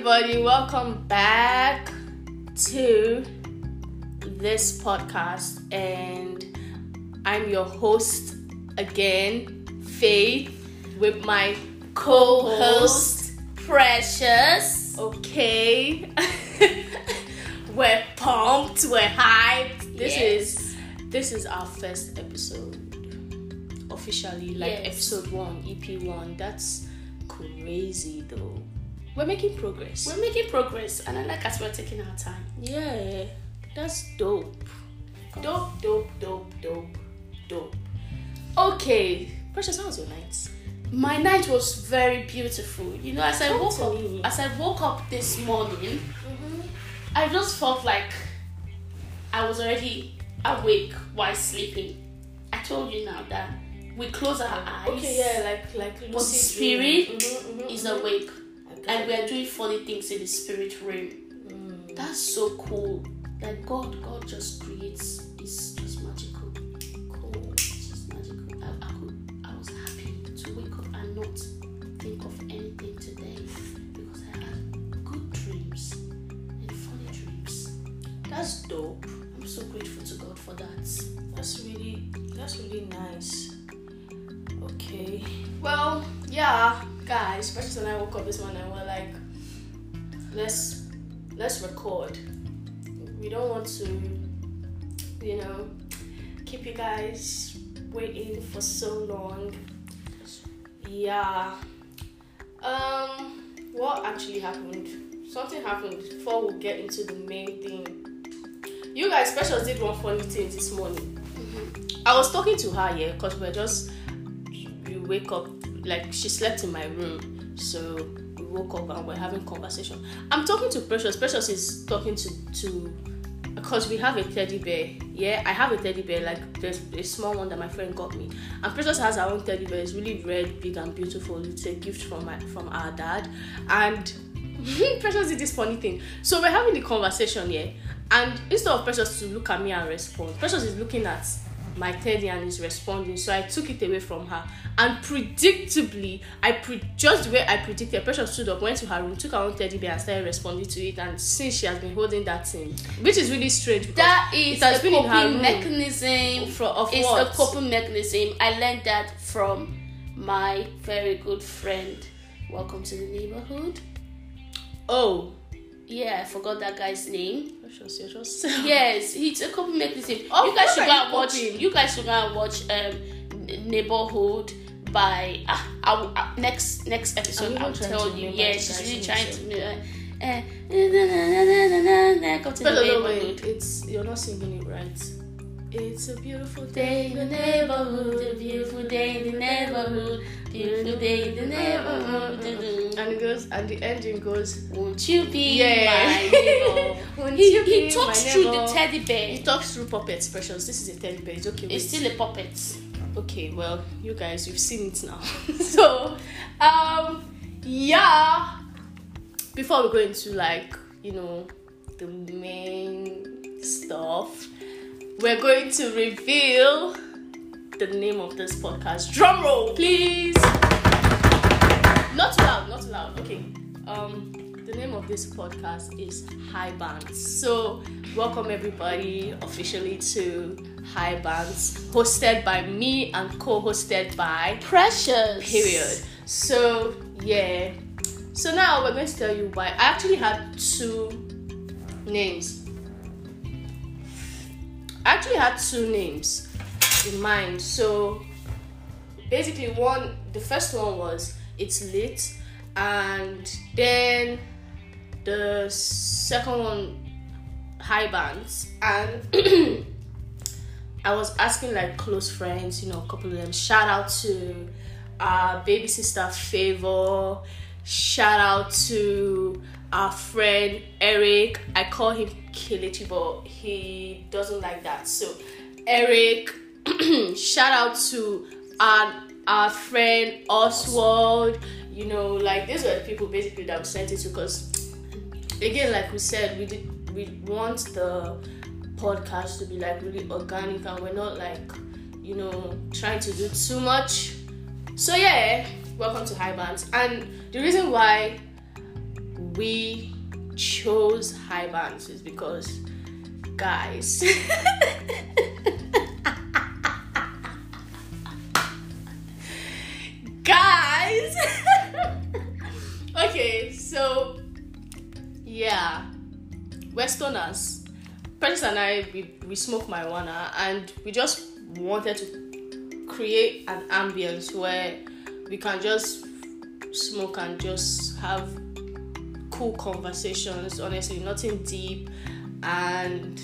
everybody. Welcome back to this podcast. And I'm your host again, Faith, with my co host, Precious. Okay. we're pumped, we're hyped. This Yes. is this is our first episode officially like Yes. episode 1 ep1 that's crazy though we're making progress We're making progress, and I like as we're taking our time. yeah that's dope dope dope dope dope dope okay precious how was your night My night was very beautiful. You know, as I woke up, me. as I woke up this morning, I just felt like I was already awake while sleeping. I told you now that we close our eyes. okay yeah like like But the spirit. Mhm, mhm, is mhm. awake, and we are doing funny things in the spirit realm. Mm. That's so cool. Like God, God just creates. It's just magical. Cool. It's just magical. I, I could. I was happy to wake up and not think of anything today because I had good dreams and funny dreams. that's dope I'm so grateful to God for that. That's really that's really nice. Okay. Well, yeah, guys, Precious and I woke up this morning and we're like, let's let's record. We don't want to, you know, keep you guys waiting for so long. Yeah. Um what actually happened? Something happened before we get into the main thing. You guys, Precious did one funny thing this morning. I was talking to her, yeah, because we're just we wake up like she slept in my room, so we woke up and we're having conversation. I'm talking to Precious. Precious is talking to to because we have a teddy bear. Yeah, I have a teddy bear. Like there's a small one that my friend got me, and Precious has her own teddy bear. It's really red, big, and beautiful. It's a gift from my from our dad, and Precious did this funny thing. So we're having the conversation, yeah, and instead of Precious to look at me and respond, Precious is looking at my teddy and is responding. So I took it away from her, and predictably, I pre- just the way I predicted, Precious stood up, went to her room, took her own teddy bear, and started responding to it. And since she has been holding that thing, which is really strange, because That is it has a been in her coping room. mechanism. For- of it's what? a coping mechanism. I learned that from my very good friend. Welcome to the neighborhood. oh, Yeah, I forgot that guy's name. Precious, you're just Yes, it's a coping mechanism. Of you guys should go and watch. coping. You guys should go and watch um, Neighborhood by. Uh, I uh, next next episode, I'll tell you. Yeah, she's really name, trying to. Uh, uh, na, na, na, na, na, na, na, go to the No, no, no, neighborhood. wait. It's you're not singing it right. It's a beautiful Day in the neighborhood, a beautiful day in the neighborhood, beautiful day in the neighborhood. And it goes, and the ending goes. Won't you be Yeah. my neighbor? Won't he you he talks through the teddy bear. He talks through puppet precious. This is a teddy bear. It's okay. It's still a puppet. okay. Well, you guys, you've seen it now. so, um, yeah. Before we go into like you know the main stuff, we're going to reveal the name of this podcast. Drum roll, please. Not too loud. Not too loud. Okay. Um, the name of this podcast is High Bands. So, welcome everybody officially to High Bands, hosted by me and co-hosted by Precious. period. So yeah. So now we're going to tell you why. I actually had two names. Actually had two names in mind. So basically one the first one was it's lit and then the second one high bands and I was asking like close friends, you know, a couple of them. Shout out to our baby sister Favor. Shout out to our friend Eric. I call him Kelechi, but he doesn't like that. So Eric, shout out to our our friend Oswald. You know, like these were the people basically that we sent it to because again, like we said, we did we want the podcast to be like really organic and we're not like you know trying to do too much so yeah welcome to high bands and the reason why we chose high bands is because guys. Guys. Okay so yeah. Westerners. Precious and I we, we smoke marijuana and we just wanted to create an ambience where we can just smoke and just have cool conversations honestly nothing deep. And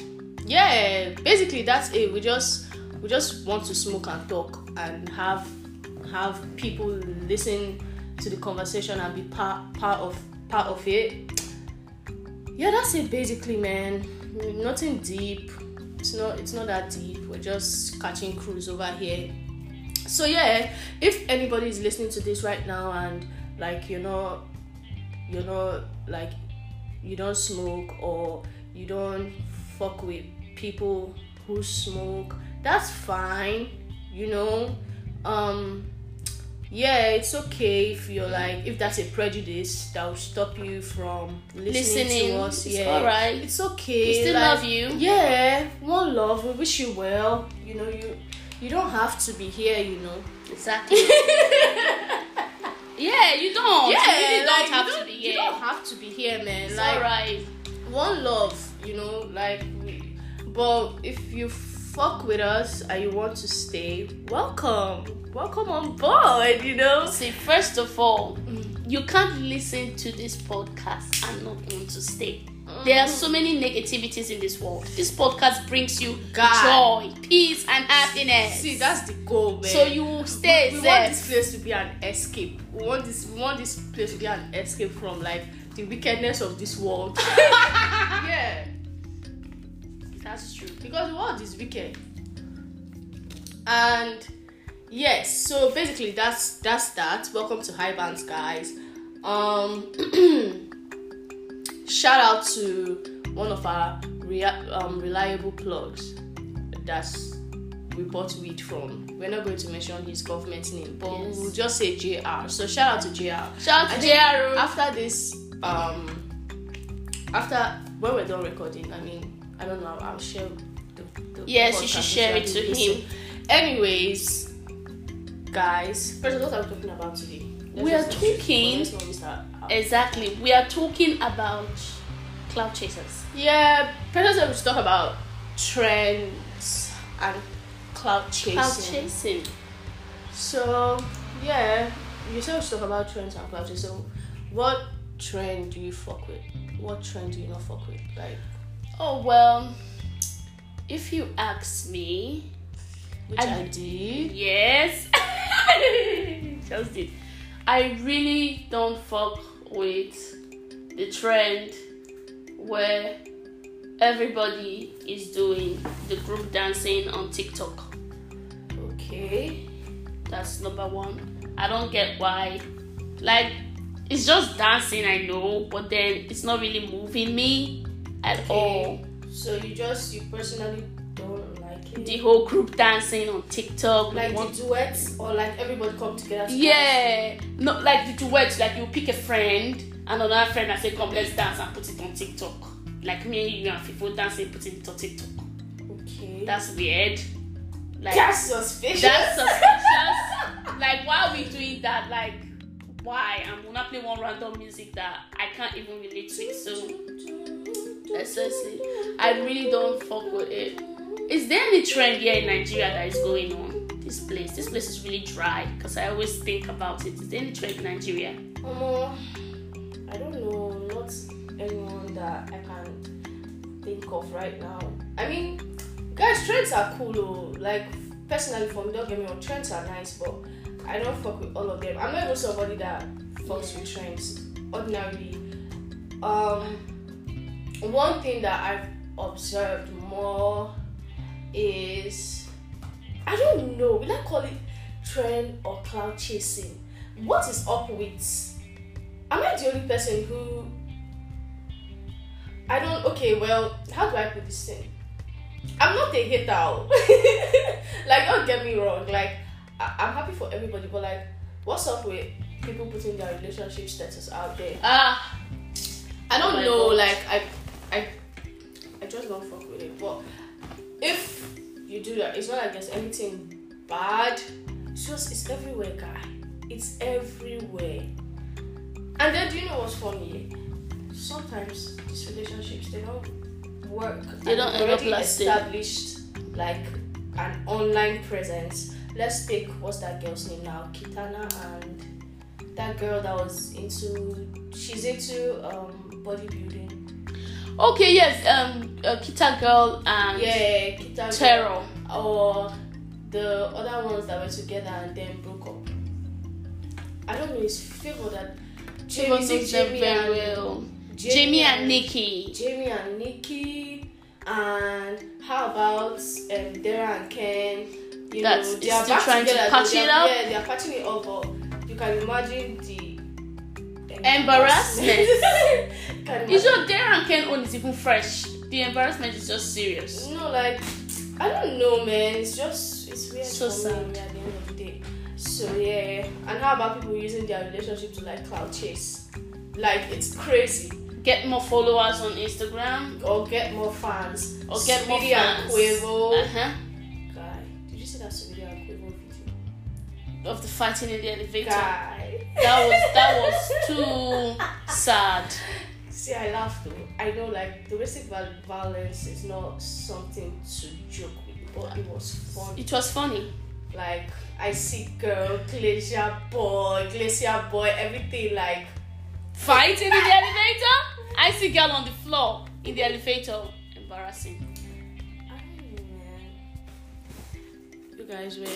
yeah basically that's it. We just we just want to smoke and talk and have have people listen to the conversation and be part part of part of it. Yeah that's it basically man. Nothing deep. It's not it's not that deep. We're just catching cruise over here. So yeah if anybody is listening to this right now and like you know you know like you don't smoke or you don't fuck with people who smoke that's fine you know um yeah it's okay if you're like if that's a prejudice that will stop you from listening, Listening, to us yeah alright. it's okay We still like, love you. yeah one love we wish you well you know you you don't have to be here you know Exactly. yeah, you don't. yeah you really don't like, have you to don't- You don't have to be here, man. It's like alright. one love, you know, like but if you fuck with us and you want to stay, welcome. Welcome on board, you know. See, first of all, mm. you can't listen to this podcast and not want to stay. There are so many negativities in this world. This podcast brings you God. joy, peace, and happiness. See, that's the goal, man. so you will stay we, we want this place to be an escape. We want this we want this place to be an escape from like the wickedness of this world. yeah. That's true. because the world is wicked and yes so basically that's that's that welcome to high bands guys um shout out to one of our rea- um, reliable plugs that's we bought weed from we're not going to mention his government name but Yes. we'll just say jr so shout out to jr Shout out to JR. After this um after when we're done recording i mean i don't know i'll share the, the Yes, you should share it to him. anyways guys first what are we talking about today Let's We are talking- straight. Let's not miss that. Exactly. We are talking about cloud chasers. yeah first we should talk about trends and cloud chasing Cloud chasing. So yeah, you said we should talk about trends and cloud chasing. So what trend do you fuck with? What trend do you not fuck with? Like Oh well, if you ask me, which I- I, did. yes, just did. I really don't fuck with the trend where everybody is doing the group dancing on TikTok. Okay. That's number one. I don't get why. Like, it's just dancing, I know, but then it's not really moving me at all. So you just you personally The whole group dancing on TikTok. like the duets or like everybody come together. to yeah, no, like the duets. Like you pick a friend and another friend and say, "Come, let's dance and put it on TikTok." Like me you and people dancing, putting it on TikTok. dance? Okay. That's weird. Like That's suspicious. That's suspicious. like, why are we doing that? Like, why? I'm gonna play one random music that I can't even relate to. it. So, seriously, I really don't fuck with it. Is there any trend here in Nigeria that is going on? This place, this place is really dry because I always think about it. Is there any trend in Nigeria? Um, I don't know, not anyone that I can think of right now. I mean, guys, trends are cool though. Like personally, for me, don't get me wrong, trends are nice, but I don't fuck with all of them. I'm not even somebody that fucks with trends ordinarily. Um, one thing that I've observed more is I don't know. Will I call it trend or cloud chasing? What is up with? Am I the only person who? I don't. Okay, well, how do I put this thing? I'm not a hater. like, don't get me wrong. Like, I- I'm happy for everybody, but like, what's up with people putting their relationship status out there? Ah, I don't Oh know, God. like I, I, I just don't fuck with it. But you do that, it's not like there's anything bad. It's just it's everywhere, guy. It's everywhere. And then do you know what's funny? Sometimes these relationships they don't work. They don't end up lasting. established like an online presence. Let's take what's that girl's name now? Kitana and that girl that was into she's into um bodybuilding. Okay, yes, um, uh, Kita Girl and Yeah, Kita Terror. or the other ones that were together and then broke up. I don't know. It's favor that Jamie it knows them Jamie very and well. Jamie and Nikki. Jamie and Nikki, and how about um, Dara and Ken? You That's- know, they are still back trying to together. patch they it up? Yeah, they are patching it up, but you can imagine the Embarrassment. Can It's just Darren Ken own is even fresh. The embarrassment is just serious. No, like I don't know, man. It's just it's weird So sad. me at the end of the day. So yeah, and how about people using their relationship to like cloud chase? Like it's crazy. Get more followers on Instagram Or get more fans. or get more Saweetie and fans. Quavo. Uh-huh. Guy, did you see that Saweetie and Quavo video? Of the fighting in the elevator. Guy. That was that was too sad. See, I laughed though. I know like domestic violence is not something to joke with, but it was fun. It was funny. Like I see girl, glacier boy, glacier boy, everything like Fighting in the elevator. I see girl on the floor in the elevator. Embarrassing. I don't know, man. You guys were.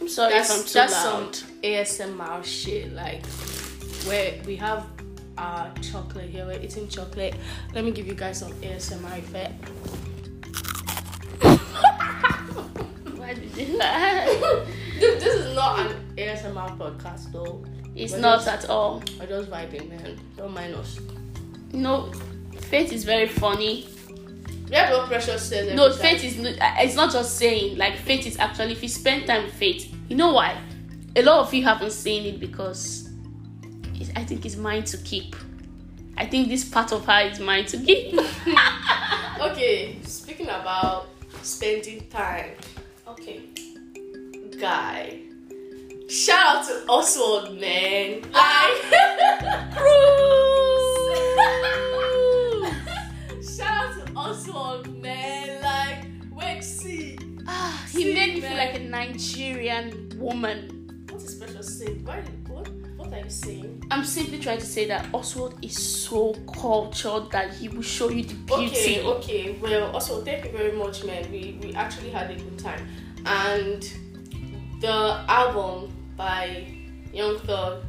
I'm sorry That's, if I'm too that's loud. some ASMR shit. Like where we have chocolate here, we're eating chocolate. Let me give you guys some ASMR effect. Why did you laugh? Dude, this is not an ASMR podcast though. It's We're not just- at all. We're just vibing, man. Don't mind us. No, Faith is very funny. Yeah, blood pressure says No, time. Faith is. n- uh, It's not just saying. Like Faith is actually. If you spend time with Faith, you know why? A lot of you haven't seen it because it's, I think it's mine to keep. I think this part of her is mine to keep. Okay, speaking about spending time. Okay, guy. Shout out to Oswald, man. Like, shout out to Oswald, man. Like, wait, see. Ah, he See, made me feel like a Nigerian woman. What is a special saying? Why? What? What are you saying? I'm simply trying to say that Oswald is so cultured that he will show you the beauty. Okay, okay. Well, also thank you very much, man. We we actually had a good time, and the album by Young Thug,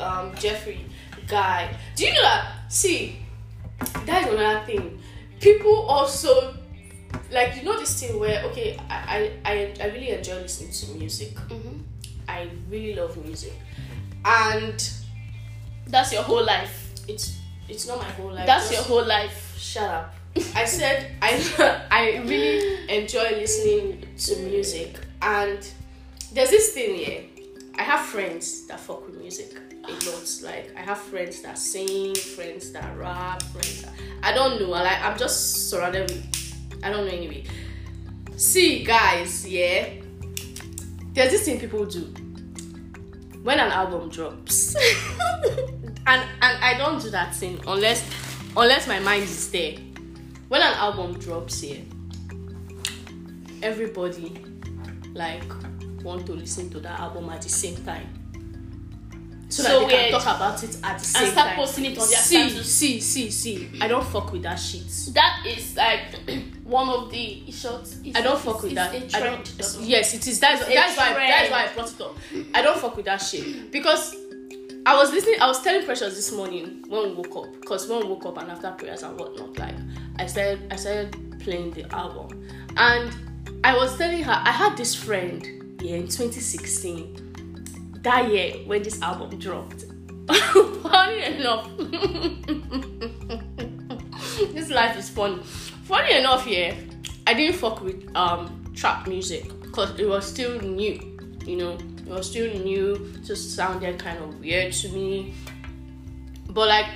um, Jeffery, guy. Do you know that? See, that is another thing. People also like you know this thing where okay, I I I, I really enjoy listening to music. Mhm. I really love music, and That's your whole life. it's it's not my whole life. That's just- your whole life. Shut up. I said I I really enjoy listening to music and there's this thing here. I have friends that fuck with music a lot. Like I have friends that sing, friends that rap, friends that I don't know. Like I'm just surrounded with I don't know anyway. See guys, yeah. There's this thing people do when an album drops. and and I don't do that thing unless unless my mind is there. When an album drops here, everybody like want to listen to that album at the same time. So, So that they can talk about it at the same start time. posting it on their see, status. see, see, see. I don't fuck with that shit. That is like one of the shorts. I don't fuck with that. I don't. Yes, it is. That's that's why that's why I brought it up. I don't fuck with that shit because I was listening. I was telling Precious this morning when we woke up because when we woke up and after prayers and whatnot, like I said, I started playing the album and I was telling her I had this friend yeah in 2016 that year when this album dropped. Funny enough, this life is funny. Funny enough, yeah, I didn't fuck with um trap music because it was still new. You know, it was still new. Just sounded kind of weird to me. But like,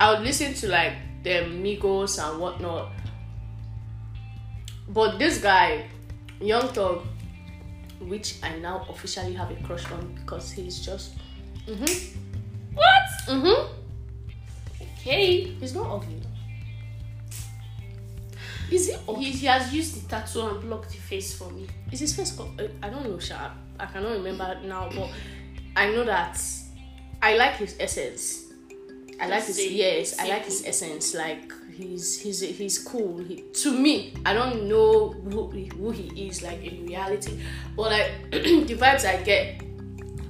I would listen to like the Migos and whatnot. But this guy, Young Thug, which I now officially have a crush on because he's just. Mhm. What? Mhm. Okay. He's not ugly. Is he ugly? He, he has used the tattoo and blocked the face for me. Is his face? co- uh, I don't know, Sha. I cannot remember now, but I know that I like his essence. I like his yes. I like his essence. Like he's he's he's cool. He, to me, I don't know who who he is like in reality, but like the vibes I get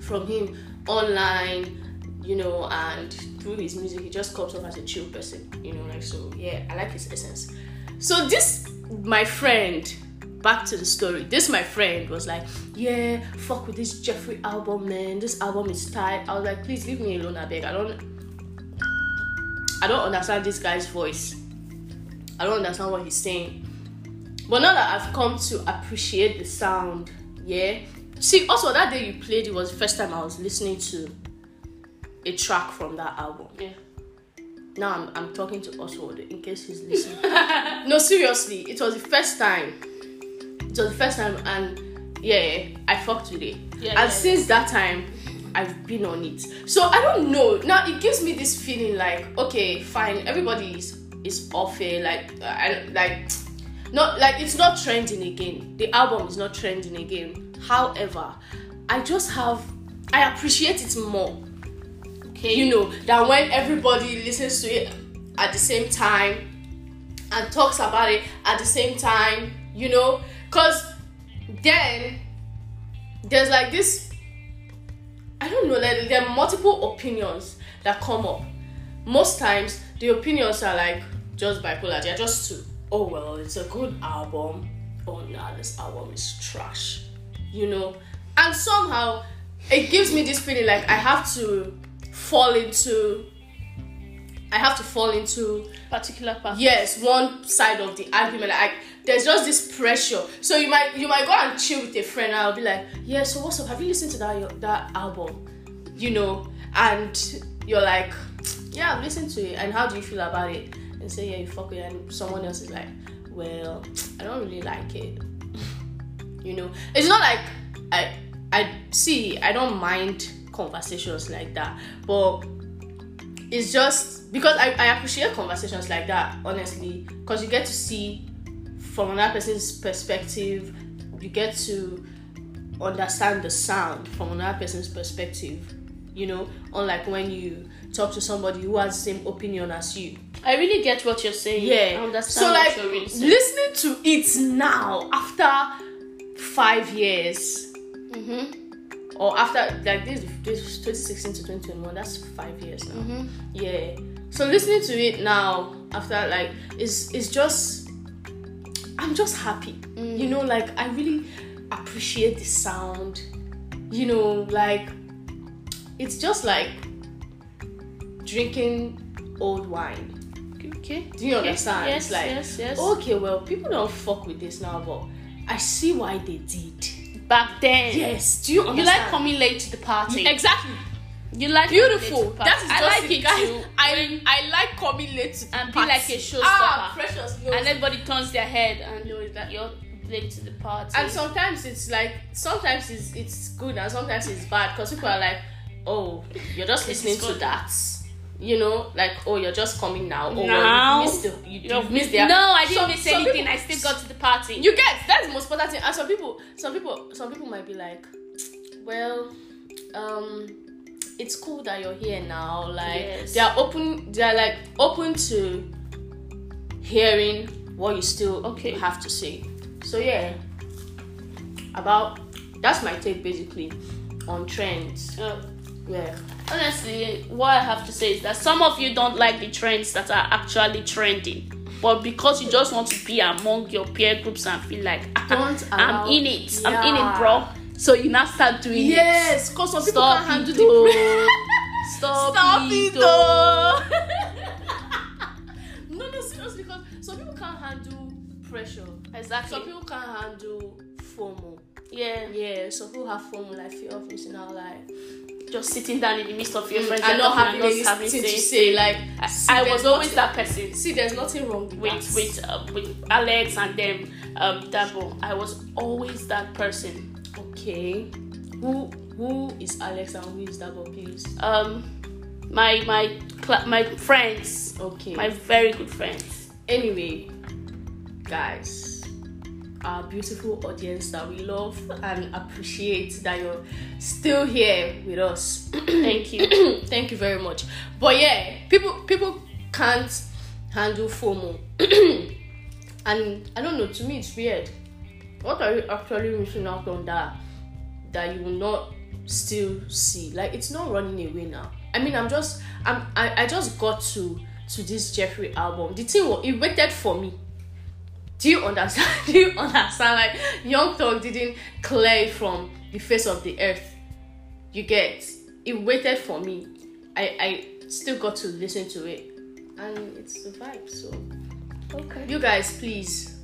from him online, you know, and through his music, he just comes off as a chill person, you know, like so. Yeah, I like his essence. So this, my friend, back to the story. This my friend was like, yeah, fuck with this Jeffery album, man. This album is tight. I was like, please leave me alone, I beg. I don't, I don't understand this guy's voice. I don't understand what he's saying. But now that I've come to appreciate the sound, yeah. See, also that day you played, it was the first time I was listening to a track from that album. Yeah. Now I'm, I'm talking to Oswald in case he's listening. no, seriously, it was the first time. It was the first time, and yeah, I fucked with it. Yeah, and yeah, since that time, I've been on it. So I don't know. Now it gives me this feeling like, okay, fine, everybody is is off it. Like, uh, I like, not like it's not trending again. The album is not trending again. However, I just have, I appreciate it more Okay. you know, than when everybody listens to it at the same time and talks about it at the same time, you know, because then there's like this I don't know, like there are multiple opinions that come up. Most times the opinions are like just bipolar, they're just. Oh well, it's a good album. Oh nah, this album is trash. You know? And somehow it gives me this feeling like I have to fall into I have to fall into particular part. yes one side of the argument. Like there's just this pressure. So you might you might go and chill with a friend and i'll be like yeah so what's up? Have you listened to that that album? You know? And you're like yeah i've listened to it. And how do you feel about it? And say yeah you fuck with it. And someone else is like well i don't really like it. You know? It's not like i i see i don't mind conversations like that. But it's just because I, I appreciate conversations like that honestly. Because you get to see from another person's perspective you get to understand the sound from another person's perspective you know? Unlike when you talk to somebody who has the same opinion as you. I really get what you're saying. yeah. I understand so like really listening to it now after five years Mm-hmm. Or after like this, this 2016 to 2021 that's five years now Mm-hmm. yeah so listening to it now after like is is just i'm just happy Mm. you know like i really appreciate the sound you know like it's just like drinking old wine Okay. do you understand Yes, it's like yes, yes. okay well people don't fuck with this now but i see why they did Back then. yes do you understand You like coming late to the party. exactly You like beautiful. party. That is I just like it, guys. too. I I like coming late to the And be like a showstopper. Ah, precious. No. and everybody turns their head and knows that you're late to the party. and sometimes it's like sometimes it's it's good and sometimes it's bad because people are like, oh, you're just listening to that. You know, like oh, you're just coming now. Oh, Now? well, you missed the you, you've missed the no, I didn't Some- miss anything. people- I still got to the party. You get that's the most important thing. And some people, some people, some people might be like, well, um, it's cool that you're here now. Like Yes. they are open. They are like open to hearing what you still Okay. have to say. So yeah, about that's my take basically on trends. Uh, Yeah, honestly, what I have to say is that some of you don't like the trends that are actually trending. But because you just want to be among your peer groups and feel like "Ah, Don't I'm in it, I'm in it, bro. So you now start doing it. yes, because some people can't handle the. Stop, Stop it, though. no, no, seriously, because some people can't handle pressure. Exactly. Some people can't handle FOMO. Yeah. Yeah, So who have FOMO, like fear of missing out. Like, just sitting down in the midst of your friends and not having anything having to say- say. Like, I, see, I was always that person See, there's nothing wrong with, with that. with uh, with Alex and them um Dabo. I was always that person. Okay. Who who is Alex and who is Dabo, please? Um, my my cla- my friends, Okay. my very good friends. anyway, guys, our beautiful audience that we love and appreciate that you're still here with us. Thank you. Thank you very much. But yeah, people people can't handle FOMO. and I don't know, to me it's weird. What are you actually missing out on that that you will not still see? Like it's not running away now. I mean I'm just I'm I, I just got to to this Jeffery album. The thing was it waited for me. Do you understand? Do you understand? Like Young Thug didn't clear it from the face of the earth. You get it waited for me. I I still got to listen to it, and it's the vibe. So okay. you guys, please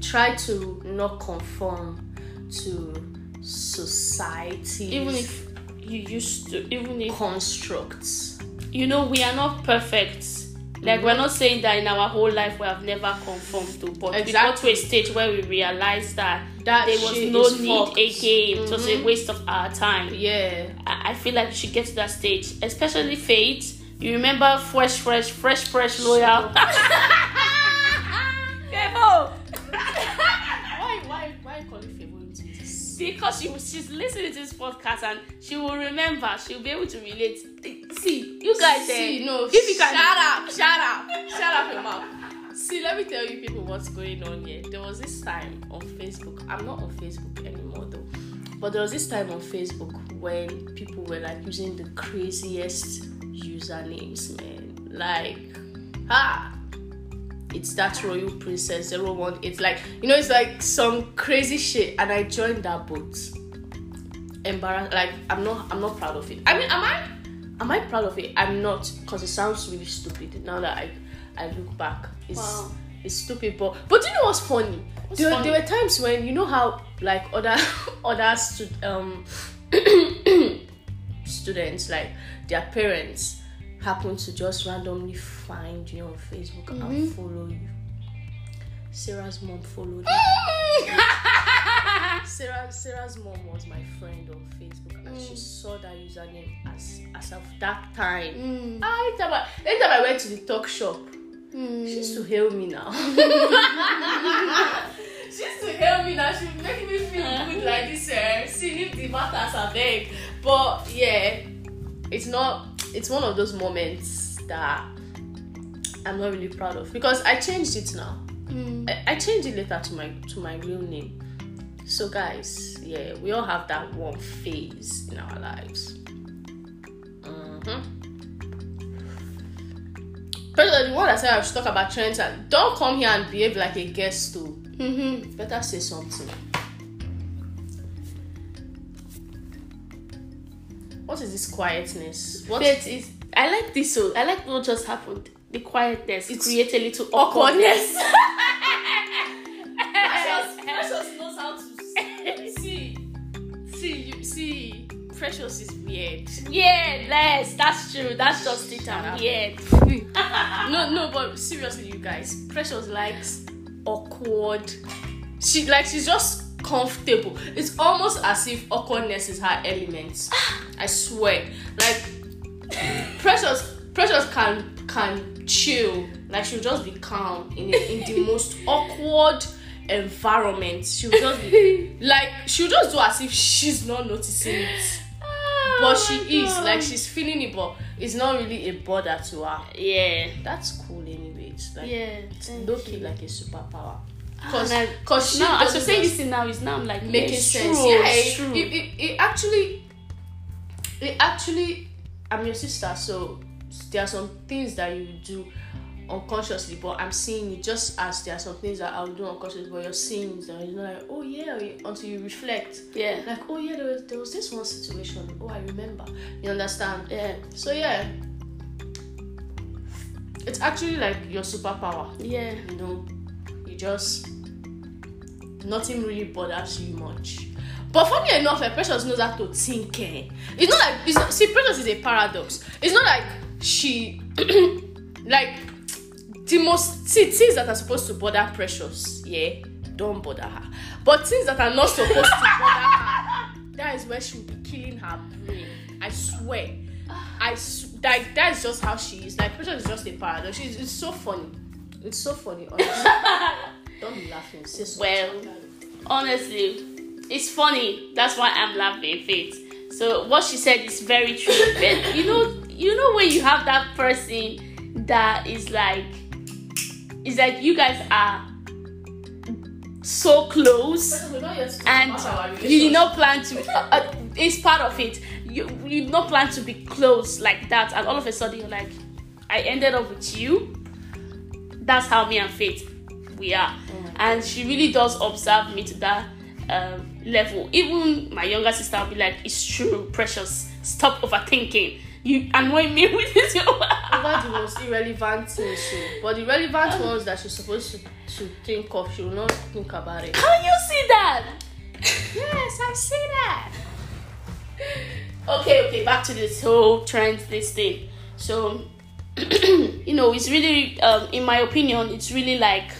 try to not conform to society. Even if you used to, even if constructs. you know we are not perfect. Like we're not saying that in our whole life we have never conformed to, but we got to a stage where we realized that That there was no need fucked. again. It was a mm-hmm. waste of our time. Yeah. I I feel like we should get to that stage, especially Faith. You remember fresh, fresh, fresh, fresh, loyal. because she she's listening to this podcast and she will remember. She'll be able to relate. See, you guys, See, eh, no, if you can, shut up, shut up, shut up your mouth. See, let me tell you people what's going on here. There was this time on Facebook. I'm not on Facebook anymore though. But there was this time on Facebook when people were like using the craziest usernames, man. Like, ah, it's that royal princess 01. It's like, you know, it's like some crazy shit. And I joined that boat. Embarrassed. Like, I'm not, I'm not proud of it. I mean, am I? Am I proud of it? I'm not, because it sounds really stupid now that I, I look back. It's, Wow. it's stupid, but but you know what's funny? What's there, funny? there were times when you know how like other other stu- um students like their parents happen to just randomly find you on Facebook Mm-hmm. and follow you. Sarah's mom followed me. Sarah Sarah's mom was my friend on Facebook and Mm. she saw that username as as of that time. Mm, I anytime I, anytime I went to the talk shop, mm. she used to hail me now. she used to hail me now. She make me feel good like this. Uh, see, leave the matters a beg. But yeah, it's not. It's one of those moments that I'm not really proud of because I changed it now. Mm. I, I changed it later to my to my real name. So guys, yeah, we all have that one phase in our lives. Mm-hmm. Personally, the one that said I should talk about trends and don't come here and behave like a guest too. Mm-hmm. Better say something. What is this quietness? What Faith is. I like this. So I like what just happened. The quietness It's create a little awkwardness? awkwardness. Precious, Precious knows how to see. See, you see. Precious is weird. yeah, less. That's true. That's just it. I'm weird. no, no, but seriously, you guys, Precious likes awkward. She like she's just comfortable. It's almost as if awkwardness is her element. I swear. Like Precious, Precious can can chill. Like she'll just be calm in a, in the most awkward environment. She'll just be like she'll just do as if she's not noticing it. But she is like she's feeling it, but it's not really a bother to her. Yeah. That's cool anyway. It's like Yeah. it's like a superpower. And Cause, I- cause now, as you're saying this thing now, is now I'm like making yeah, sense. True, yeah, it's it, true. It, it, it actually, it actually, I'm your sister, so there are some things that you do unconsciously, but I'm seeing it just as there are some things that I'll do unconsciously, but you're seeing it, and you're like, oh yeah, until you reflect. yeah. Like, oh yeah, there was, there was this one situation. Oh, I remember. You understand? Yeah. So yeah, it's actually like your superpower. Yeah. You know, just nothing really bothers you much. But funny enough, like Precious knows how to think. Eh? It's not like it's not, see Precious is a paradox. It's not like she like the most see, things that are supposed to bother Precious, yeah, don't bother her. But things that are not supposed to bother her, that is where she will be killing her brain. I swear. I like that is just how she is. Like Precious is just a paradox. She's it's so funny. It's so funny. Honestly. don't be laughing. Say. Well, honestly, it's funny. That's why I'm laughing, Faith. So what she said is very true. But you know, you know when you have that person that is like, it's like you guys are so close Precious, we're not yet to talk and you did not plan to uh, uh, it's part of it you you did not plan to be close like that and all of a sudden you're like i ended up with you that's how me and faith we are. And she really does observe me to that um, level. Even my younger sister will be like it's true precious. Stop overthinking. You annoy me with this over the most irrelevant things. So, but the relevant ones that she's supposed to, to think of, she will not think about it. can you see that? Yes, I see that. okay okay back to this whole trend this thing. So you know it's really um in my opinion it's really like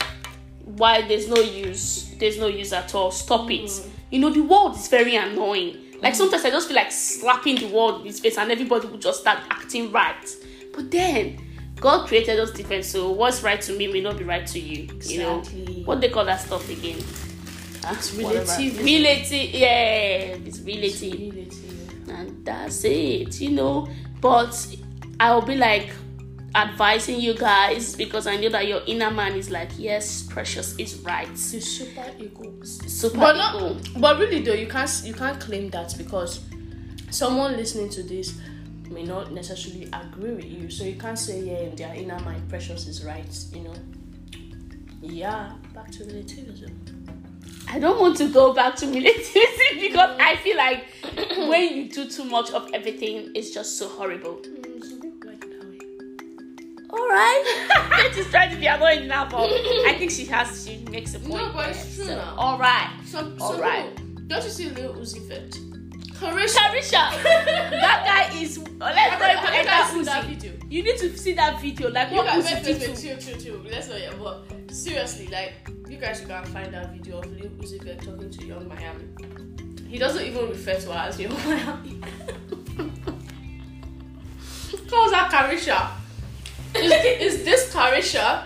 why there's no use there's no use at all. Stop it. You know the world is very annoying. Like sometimes i just feel like slapping the world in his face and everybody will just start acting right. But then god created us different so what's right to me may not be right to you you know? What they call that stuff again? It's relative. relative yeah it's relative. Relative. and that's it, you know. But I'll be like advising you guys because I know that your inner man is like, yes, precious is right. The super ego. Super But ego. not. But really though, you can't you can't claim that because someone listening to this may not necessarily agree with you. So you can't say yeah, in their inner mind, precious is right. You know. Yeah. Back to relativism. I don't want to go back to militarism because I feel like when you do too much of everything, it's just so horrible. Mm. Like that way. All right, Kate is trying to be annoying now, but I think she has. She makes a point. No, but it's true so, now. All right. Some, All some right. people- don't you see Lil Uzi Vert? Caresha. Caresha, that guy is. Uh, let's not even Have enter guys that video? You need to see that video. Like You what guys, Uzi wait, did wait, wait, to chill, chill, chill. Let's not yet. But seriously, like, you guys should go and find that video of Lil Uzi Vert talking to Young Miami. He doesn't even refer to her as Young Miami. Calls her Caresha. Is, is this Caresha?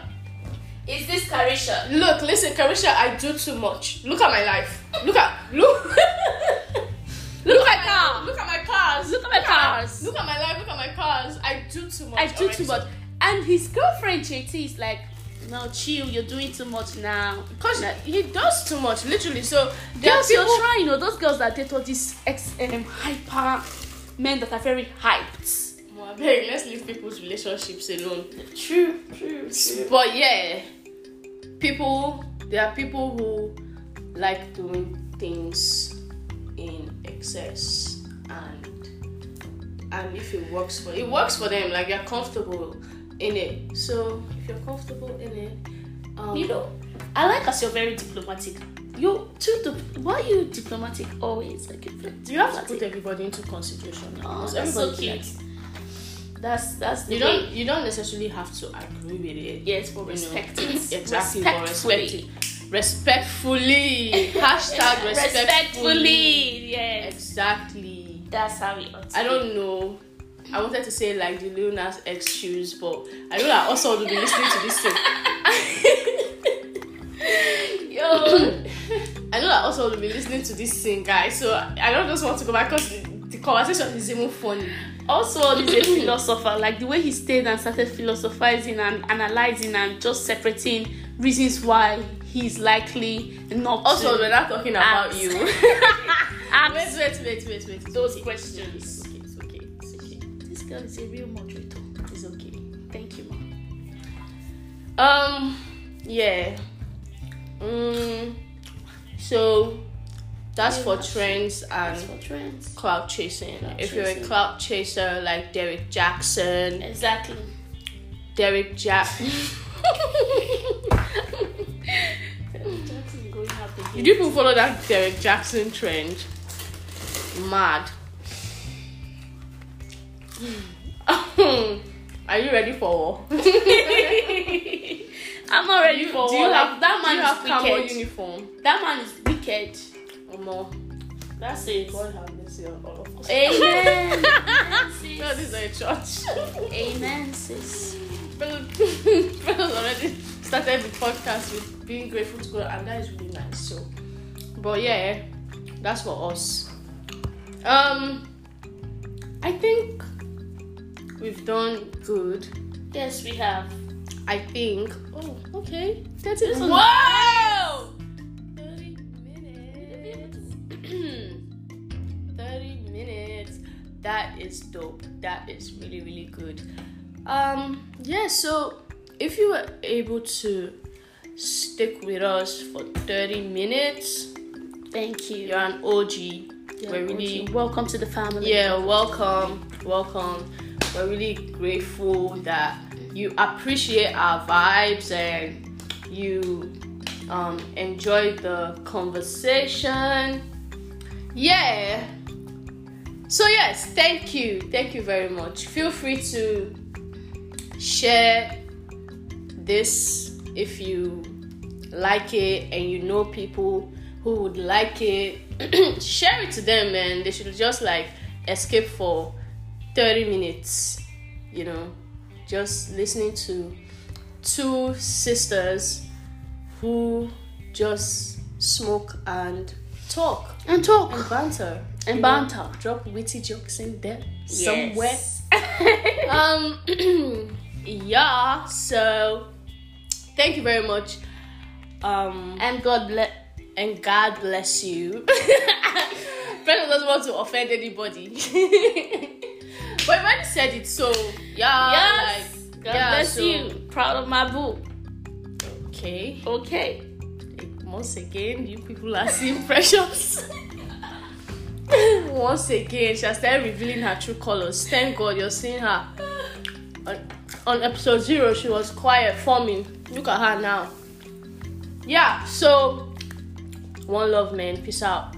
Is this Caresha? Look, listen, Caresha, I do too much. Look at my life. Look at look. Look at my- car. Look at my cars. Look at my cars. Look at my life. Look at my cars. I do too much. I do already. too much. And his girlfriend JT is like, no, chill. You're doing too much now. Cause Nah, he does too much, literally. So Girls, you're trying. You know those girls that date all these ex um, hyper men that are very hyped. Beg, let's leave people's relationships alone. True, true, But yeah, people. There are people who like doing things in excess, and and if it works for it works for them. Like they're comfortable in it. So if you're comfortable in it, um, You know, I like us you're very diplomatic. You too. Dip- why are you diplomatic always? Like you have to put everybody into consideration. Oh, because that's so everybody cute. likes- That's that's the You way. don't you don't necessarily have to agree with it. Yes, but you know. respect it. Exactly, Respectfully. respect. Respectfully. Hashtag respectfully. Respectfully. Yes. Exactly. That's how it ought I don't know. I wanted to say like the Lil Nas X shoes, but I know that also will be listening to this thing. Yo. I know that also will be listening to this thing, guys. So I don't just want to go back because the conversation is even funny. Also, he's a philosopher. Like the way he stayed and started philosophizing and analyzing and just separating reasons why he's likely not Also, to we're not talking about ask- you. wait, wait, wait, wait, wait. Those okay. questions. It's okay, it's okay, it's okay. This girl is a real moderator. It's okay. Thank you, mom. Um, yeah. Mm, so that's for that's- trends That's and for trends. cloud chasing. Cloud if you're a cloud chaser like Derek Jackson, Exactly. Derek Jack. Jackson going have the Did you people follow that Derek Jackson trend? Mad. Are you ready for war? I'm not ready for do you war. have Like, that do you man have is camo wicked. uniform? That man is wicked. Omo, That's it. God have mercy on all of us. Amen. This is a church. Amen, sis. Fellas already started the podcast with being grateful to God, and that is really nice. So, but yeah, that's for us. Um, I think we've done good. Yes, we have. I think. Oh, okay. Wow! That is dope. That is really really good. Um. Yeah. So, if you were able to stick with us for thirty minutes, Thank you. you're an OG. Yeah, We're really welcome to the family. yeah, welcome, welcome. We're really grateful that you appreciate our vibes and you um, enjoy the conversation. Yeah. So yes, thank you, thank you very much. Feel free to share this if you like it and you know people who would like it share it to them and they should just like escape for 30 minutes you know just listening to two sisters who just smoke and talk And talk. and banter And banter. drop witty jokes in there somewhere Yes. um yeah so thank you very much um and God bless. and god bless you Brenda doesn't want to offend anybody but I already said it so yeah Yes. like, God yeah, bless so- you. Proud of my boo. okay Okay. once again you people are seeing precious once again she has started revealing her true colors. Thank god you're seeing her. On, on episode zero she was quiet forming. Look at her now. Yeah so one love man. Peace out